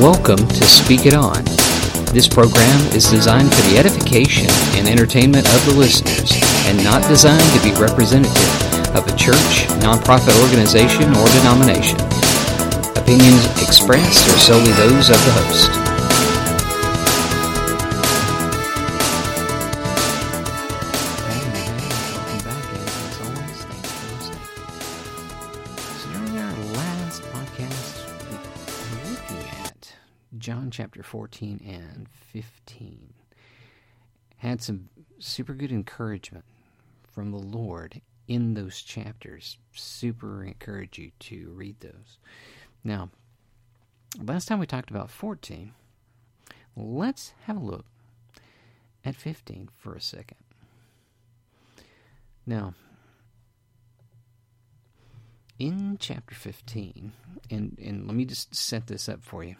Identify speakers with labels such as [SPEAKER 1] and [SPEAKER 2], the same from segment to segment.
[SPEAKER 1] Welcome to Speak It On. This program is designed for the edification and entertainment of the listeners and not designed to be representative of a church, nonprofit organization, or denomination. Opinions expressed are solely those of the host. 14 and 15. Had some super good encouragement from the Lord in those chapters. Super encourage you to read those. Now, last time we talked about 14. Let's have a look at 15 for a second. Now, in chapter 15, and, and let me just set this up for you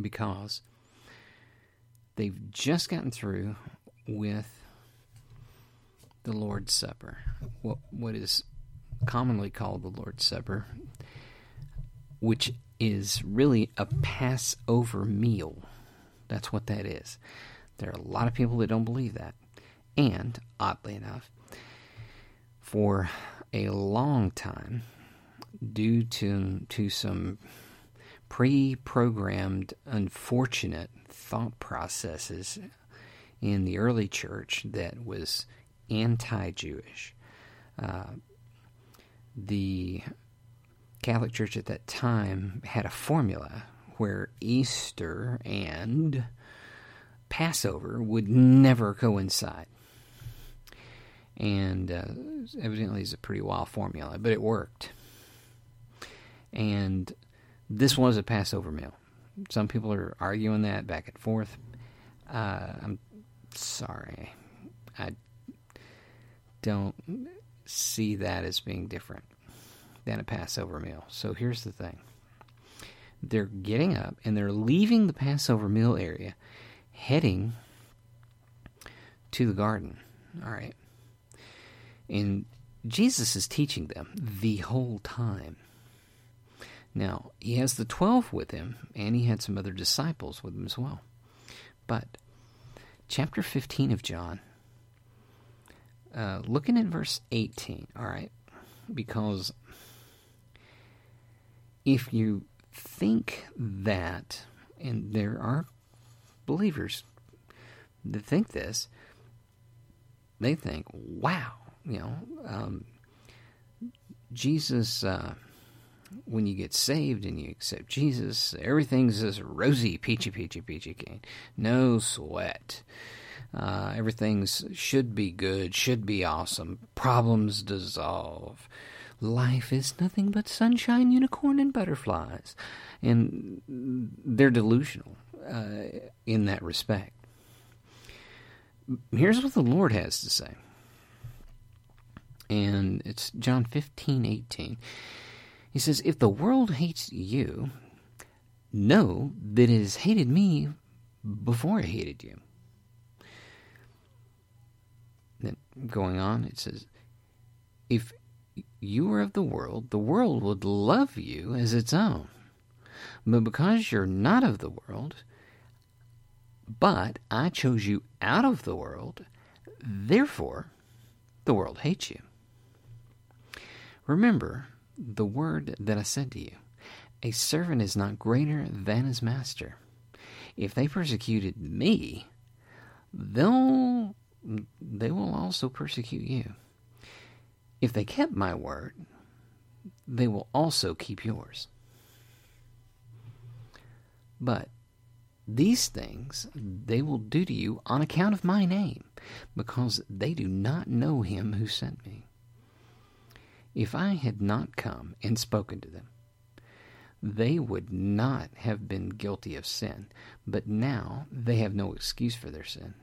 [SPEAKER 1] because they've just gotten through with the Lord's Supper, what, what is commonly called the Lord's Supper, which is really a Passover meal. That's what that is. There are a lot of people that don't believe that. And, oddly enough, for a long time, due to, to some pre programmed, unfortunate thought processes in the early church that was anti Jewish. Uh, the Catholic Church at that time had a formula where Easter and Passover would never coincide. And uh, evidently, it's a pretty wild formula, but it worked. And this was a Passover meal. Some people are arguing that back and forth. Uh, I'm sorry. I don't see that as being different than a Passover meal. So here's the thing they're getting up and they're leaving the Passover meal area, heading to the garden. All right. And Jesus is teaching them the whole time. Now, he has the 12 with him, and he had some other disciples with him as well. But, chapter 15 of John, uh, looking at verse 18, all right, because if you think that, and there are believers that think this, they think, wow, you know, um, Jesus, uh, when you get saved and you accept Jesus, everything's this rosy, peachy, peachy, peachy cane. No sweat. Uh, everything's should be good, should be awesome. Problems dissolve. Life is nothing but sunshine, unicorn, and butterflies. And they're delusional uh, in that respect. Here's what the Lord has to say. And it's John 15, 18. He says, If the world hates you, know that it has hated me before it hated you. Then going on, it says, If you were of the world, the world would love you as its own. But because you're not of the world, but I chose you out of the world, therefore the world hates you. Remember the word that I said to you A servant is not greater than his master. If they persecuted me, they'll, they will also persecute you. If they kept my word, they will also keep yours. But these things they will do to you on account of my name, because they do not know him who sent me. If I had not come and spoken to them, they would not have been guilty of sin, but now they have no excuse for their sin.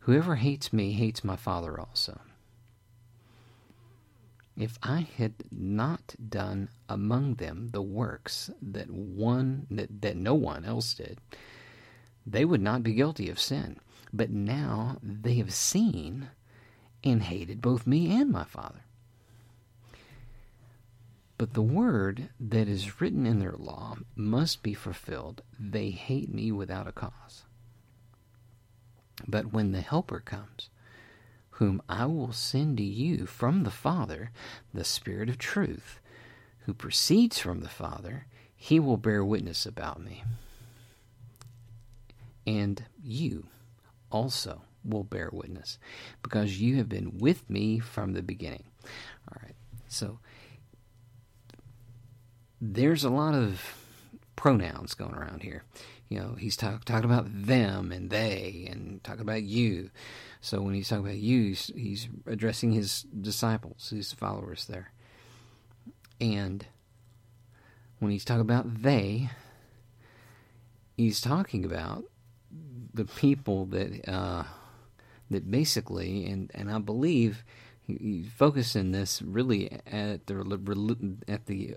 [SPEAKER 1] Whoever hates me hates my Father also. If I had not done among them the works that one that, that no one else did, they would not be guilty of sin. But now they have seen and hated both me and my Father. But the word that is written in their law must be fulfilled. They hate me without a cause. But when the Helper comes, whom I will send to you from the Father, the Spirit of truth, who proceeds from the Father, he will bear witness about me. And you also will bear witness, because you have been with me from the beginning. All right, so there's a lot of pronouns going around here. You know, he's talk, talking about them and they and talking about you. So when he's talking about you, he's, he's addressing his disciples, his followers there. And when he's talking about they, he's talking about the people that uh, that basically, and and I believe he's focusing this really at the at the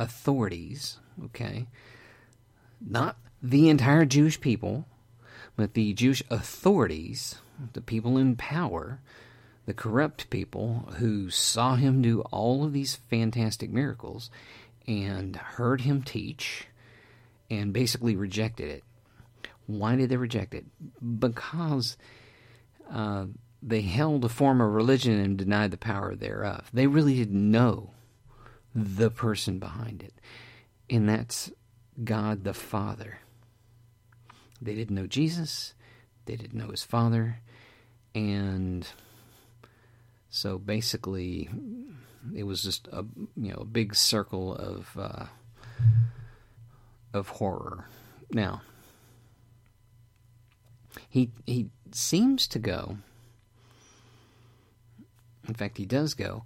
[SPEAKER 1] authorities, okay? Not the entire Jewish people, but the Jewish authorities, the people in power, the corrupt people who saw him do all of these fantastic miracles and heard him teach and basically rejected it. Why did they reject it? Because uh, they held a form of religion and denied the power thereof. They really didn't know the person behind it. And that's God the Father. They didn't know Jesus, they didn't know his Father, and so basically it was just a you know a big circle of uh, of horror. Now he he seems to go. In fact, he does go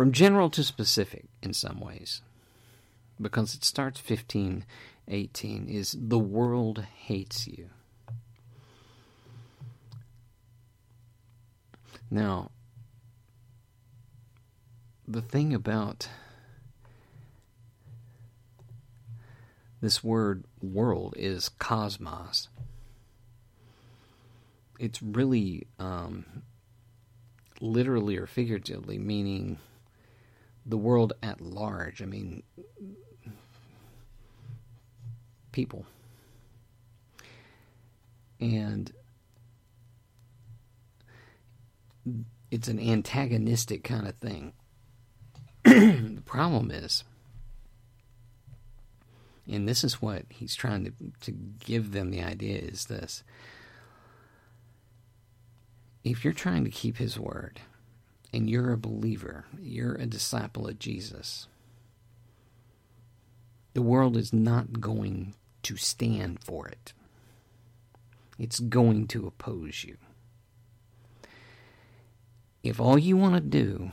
[SPEAKER 1] from general to specific in some ways. Because it starts 15 18 is the world hates you. Now the thing about this word world is cosmos. It's really um, literally or figuratively meaning the world at large. I mean, people. And it's an antagonistic kind of thing. the problem is, and this is what he's trying to, to give them the idea is this if you're trying to keep his word, and you're a believer, you're a disciple of Jesus, the world is not going to stand for it. It's going to oppose you. If all you want to do,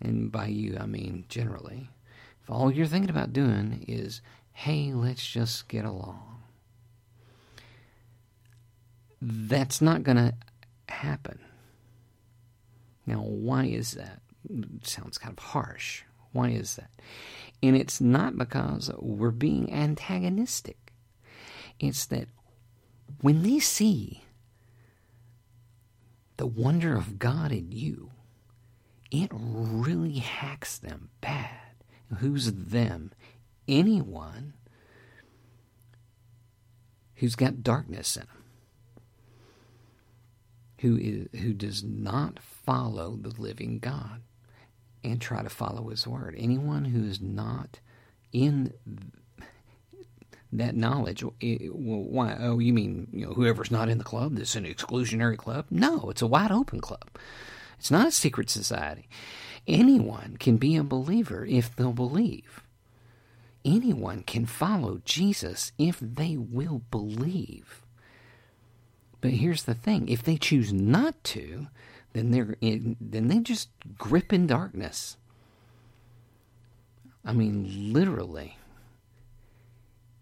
[SPEAKER 1] and by you I mean generally, if all you're thinking about doing is, hey, let's just get along, that's not going to happen. Now, why is that? It sounds kind of harsh. Why is that? And it's not because we're being antagonistic. It's that when they see the wonder of God in you, it really hacks them bad. Who's them? Anyone who's got darkness in them who is who does not follow the living God and try to follow His word. Anyone who is not in that knowledge, it, eh, well, why? Oh, you mean you know whoever's not in the club? This is an exclusionary club? No, it's a wide open club. It's not a secret society. Anyone can be a believer if they'll believe. Anyone can follow Jesus if they will believe. But here's the thing: if they choose not to, then they're in, then they just grip in darkness. I mean, literally.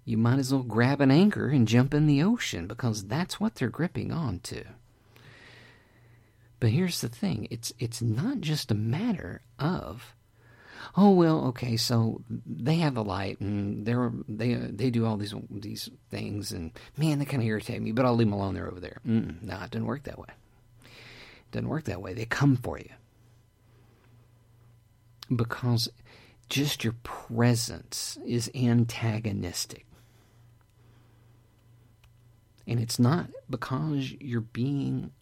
[SPEAKER 1] You might as well grab an anchor and jump in the ocean because that's what they're gripping on to. But here's the thing: it's it's not just a matter of oh well okay so they have the light and they're they they do all these these things and man they kind of irritate me but i'll leave them alone they're over there. Mm-mm, no it doesn't work that way. It doesn't work that way. They come for you. Because just your presence is antagonistic. And it's not because you're being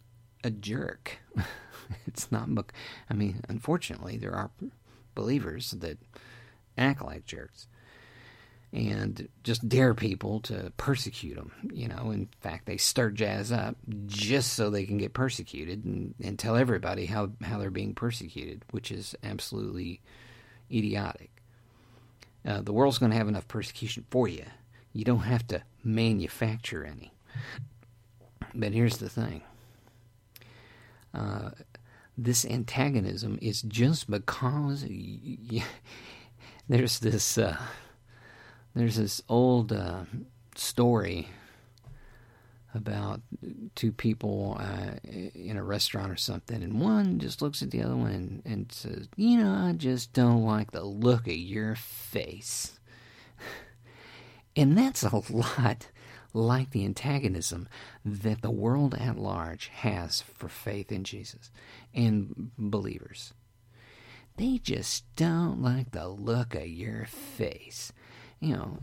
[SPEAKER 1] a jerk. it's not, I mean, unfortunately, there are believers that act like jerks and just dare people to persecute them. You know, in fact, they stir jazz up just so they can get persecuted and, and tell everybody how, how they're being persecuted, which is absolutely idiotic. Uh, the world's going to have enough persecution for you. You don't have to manufacture any. But here's the thing uh, this antagonism is just because there's this uh, there's this old uh, story about two people uh, in a restaurant or something, and one just looks at the other one and, and says, "You know, I just don't like the look of your face," and that's a lot like the antagonism that the world at large has for faith in Jesus and believers. They just don't like the look of your face. You know,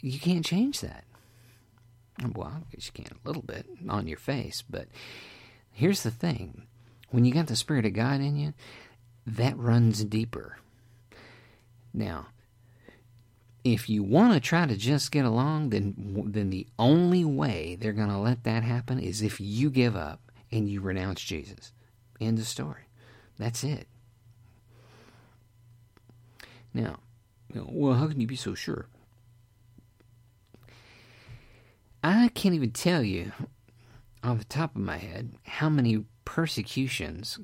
[SPEAKER 1] you can't change that. Well, I guess you can a little bit on your face, but here's the thing when you got the Spirit of God in you, that runs deeper. Now, if you want to try to just get along, then then the only way they're going to let that happen is if you give up and you renounce Jesus. End of story. That's it. Now, well, how can you be so sure? I can't even tell you off the top of my head how many persecutions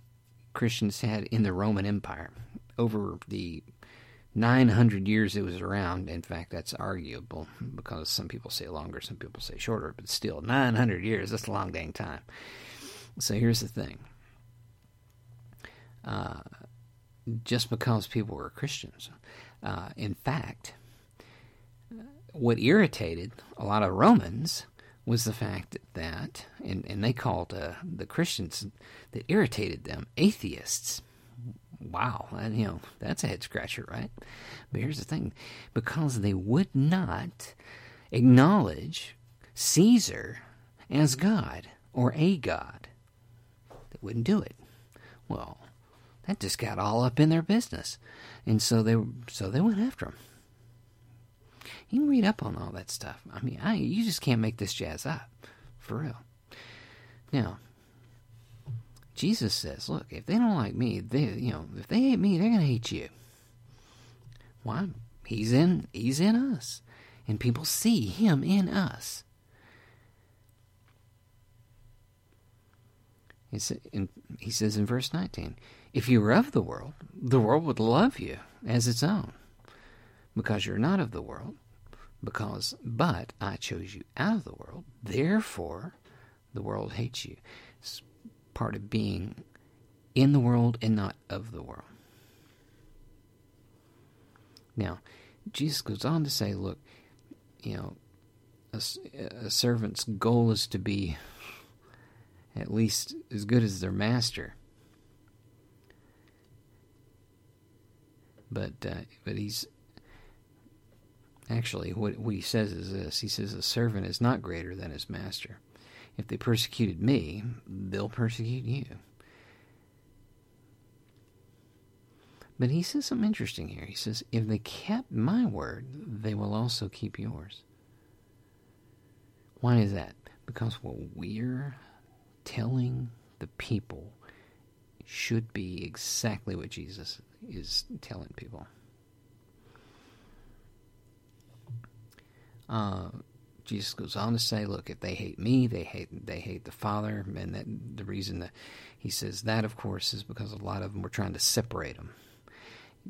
[SPEAKER 1] Christians had in the Roman Empire over the 900 years it was around. In fact, that's arguable because some people say longer, some people say shorter, but still, 900 years, that's a long dang time. So here's the thing uh, just because people were Christians, uh, in fact, what irritated a lot of Romans was the fact that, and, and they called uh, the Christians that irritated them atheists wow, and, you know, that's a head scratcher, right? But here's the thing because they would not acknowledge Caesar as God or a God, they wouldn't do it. Well, that just got all up in their business, and so they so they went after him. You can read up on all that stuff. I mean, I, you just can't make this jazz up, for real. Now, Jesus says, look, if they don't like me, they you know, if they hate me, they're gonna hate you. Why? He's in he's in us. And people see him in us. he says in verse 19, If you were of the world, the world would love you as its own. Because you're not of the world, because, but I chose you out of the world, therefore the world hates you part of being in the world and not of the world. Now, Jesus goes on to say, look, you know, a, a servant's goal is to be at least as good as their master. But uh, but he's actually what what he says is this. He says a servant is not greater than his master. If they persecuted me, they'll persecute you. But he says something interesting here. He says, If they kept my word, they will also keep yours. Why is that? Because what we're telling the people should be exactly what Jesus is telling people. Uh, Jesus goes on to say, look, if they hate me, they hate they hate the Father, and that the reason that he says that, of course, is because a lot of them were trying to separate them.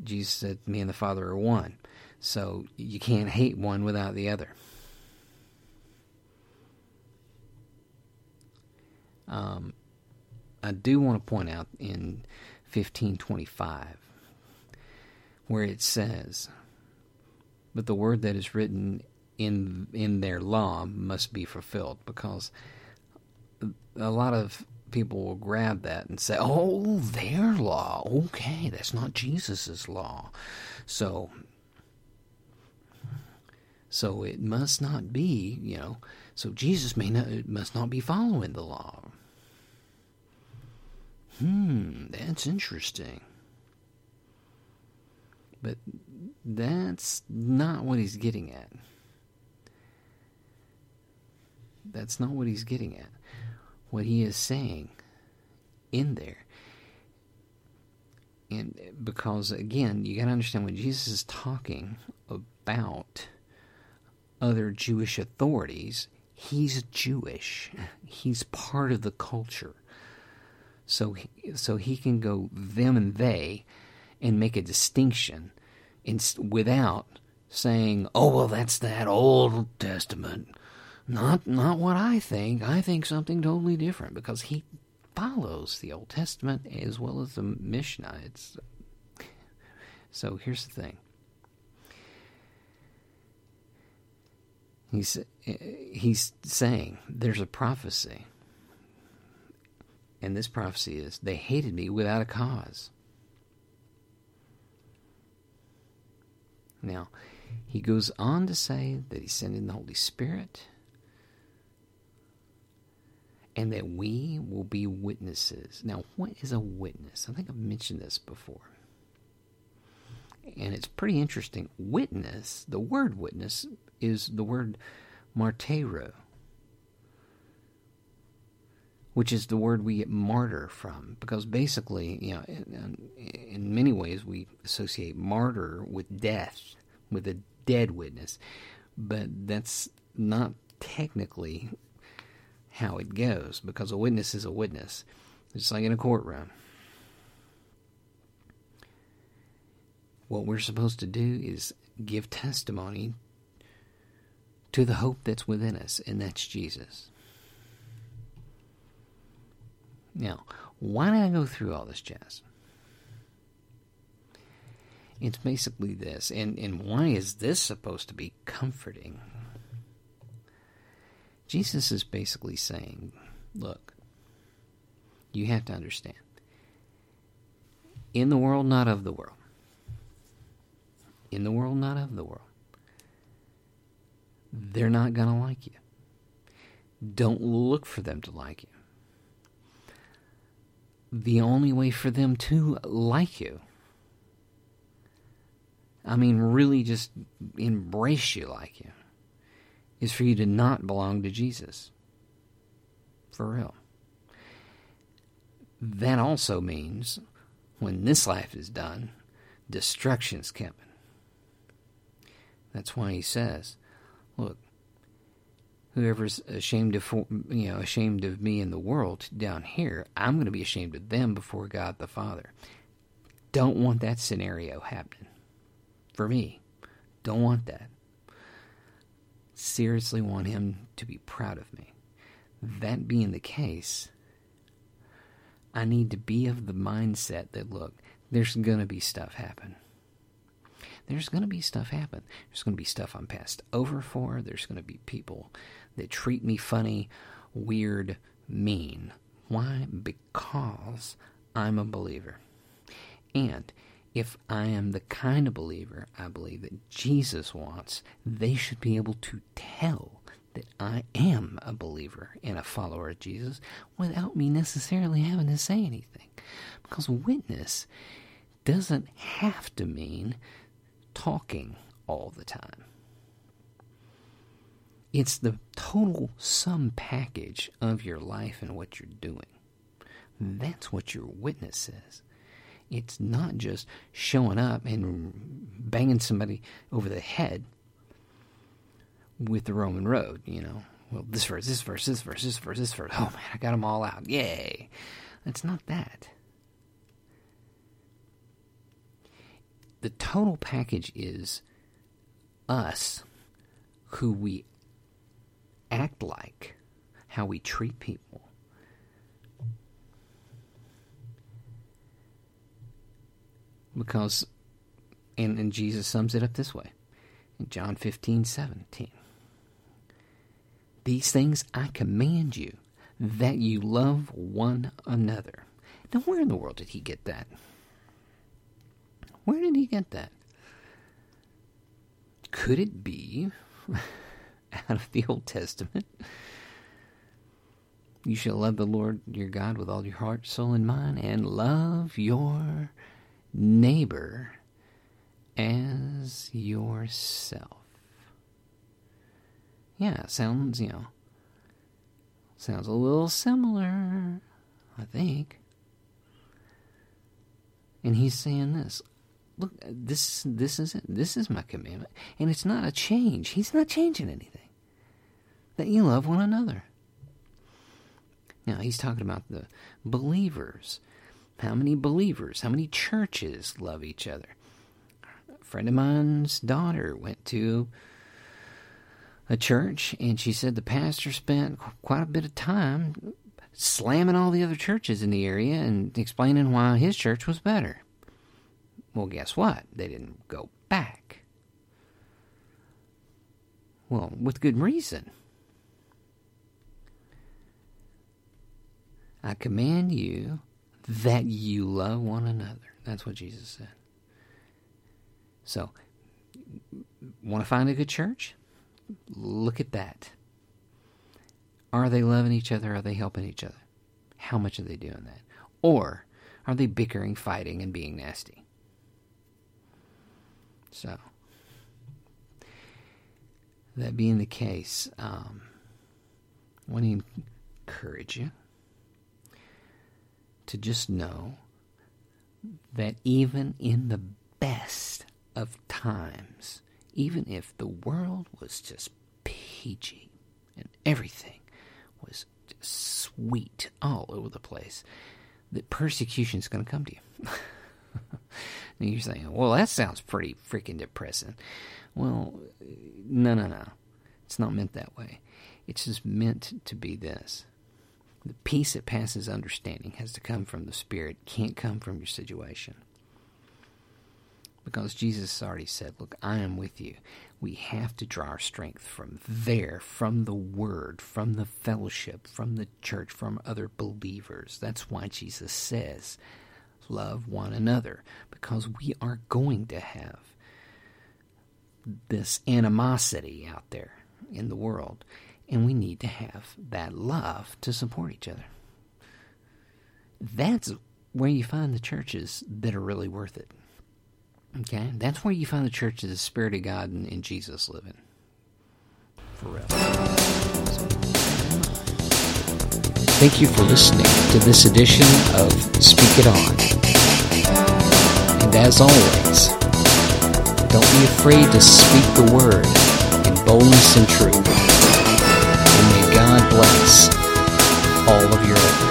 [SPEAKER 1] Jesus said, "Me and the Father are one," so you can't hate one without the other. Um, I do want to point out in 1525 where it says, "But the word that is written in in their law must be fulfilled because a lot of people will grab that and say, "Oh, their law. Okay, that's not Jesus's law." So so it must not be, you know, so Jesus may not must not be following the law. Hmm, that's interesting. But that's not what he's getting at. That's not what he's getting at. What he is saying in there. And because, again, you got to understand when Jesus is talking about other Jewish authorities, he's Jewish. He's part of the culture. So, so he can go them and they and make a distinction in, without saying, "Oh well, that's that Old Testament." Not not what I think. I think something totally different because he follows the Old Testament as well as the Mishnah. It's, so here's the thing. He's he's saying there's a prophecy. And this prophecy is they hated me without a cause. Now, he goes on to say that he's sending the Holy Spirit and that we will be witnesses. Now, what is a witness? I think I've mentioned this before. And it's pretty interesting. Witness, the word witness, is the word martyro, which is the word we get martyr from. Because basically, you know, in, in many ways we associate martyr with death, with a dead witness. But that's not technically how it goes, because a witness is a witness. It's like in a courtroom. What we're supposed to do is give testimony to the hope that's within us, and that's Jesus. Now, why did I go through all this jazz? It's basically this, and, and why is this supposed to be comforting? Jesus is basically saying, look, you have to understand. In the world, not of the world. In the world, not of the world they're not going to like you. Don't look for them to like you. The only way for them to like you, I mean, really just embrace you like you, is for you to not belong to Jesus. For real. That also means when this life is done, destruction's coming. That's why he says, Look, whoever's ashamed of you know ashamed of me in the world down here, I'm going to be ashamed of them before God the Father. Don't want that scenario happening for me. Don't want that. Seriously want him to be proud of me. That being the case, I need to be of the mindset that look, there's going to be stuff happen there's going to be stuff happen. There's going to be stuff I'm passed over for. There's going to be people that treat me funny, weird, mean. Why? Because I'm a believer. And if I am the kind of believer I believe that Jesus wants, they should be able to tell that I am a believer and a follower of Jesus without me necessarily having to say anything. Because witness doesn't have to mean talking all the time. It's the total sum package of your life and what you're doing. That's what your witness is. It's not just showing up and banging somebody over the head with the Roman road, you know. Well, this verse, this verse, this verse, this verse, this verse. Oh man, I got them all out. Yay. It's not that. the total package is us who we act like, how we treat people. Because, and, and Jesus sums it up this way in John 15 17. These things I command you, that you love one another. Now, where in the world did he get that? Where did he get that? Could it be out of the Old Testament? You shall love the Lord your God with all your heart, soul, and mind, and love your neighbor as yourself. Yeah, sounds, you know, sounds a little similar, I think. And he's saying this. Look, this this is it. This is my commandment. And it's not a change. He's not changing anything. That you love one another. Now, he's talking about the believers. How many believers, how many churches love each other? A friend of mine's daughter went to a church, and she said the pastor spent quite a bit of time slamming all the other churches in the area and explaining why his church was better. Well, guess what? They didn't go back. Well, with good reason. I command you that you love one another. That's what Jesus said. So, want to find a good church? Look at that. Are they loving each other? Are they helping each other? How much are they doing that? Or are they bickering, fighting, and being nasty? So, that being the case, um, I want to encourage you to just know that even in the best of times, even if the world was just peachy and everything was sweet all over the place, that persecution is going to come to you. and you're saying, well, that sounds pretty freaking depressing. Well, no, no, no. It's not meant that way. It's just meant to be this the peace that passes understanding has to come from the Spirit, can't come from your situation. Because Jesus already said, Look, I am with you. We have to draw our strength from there, from the Word, from the fellowship, from the church, from other believers. That's why Jesus says, Love one another, because we are going to have this animosity out there in the world. And we need to have that love to support each other. That's where you find the churches that are really worth it. Okay? That's where you find the churches of the Spirit of God and, and Jesus living. For real. Thank you for listening to this edition of Speak It On. And as always, don't be afraid to speak the word in boldness and truth. God bless all of your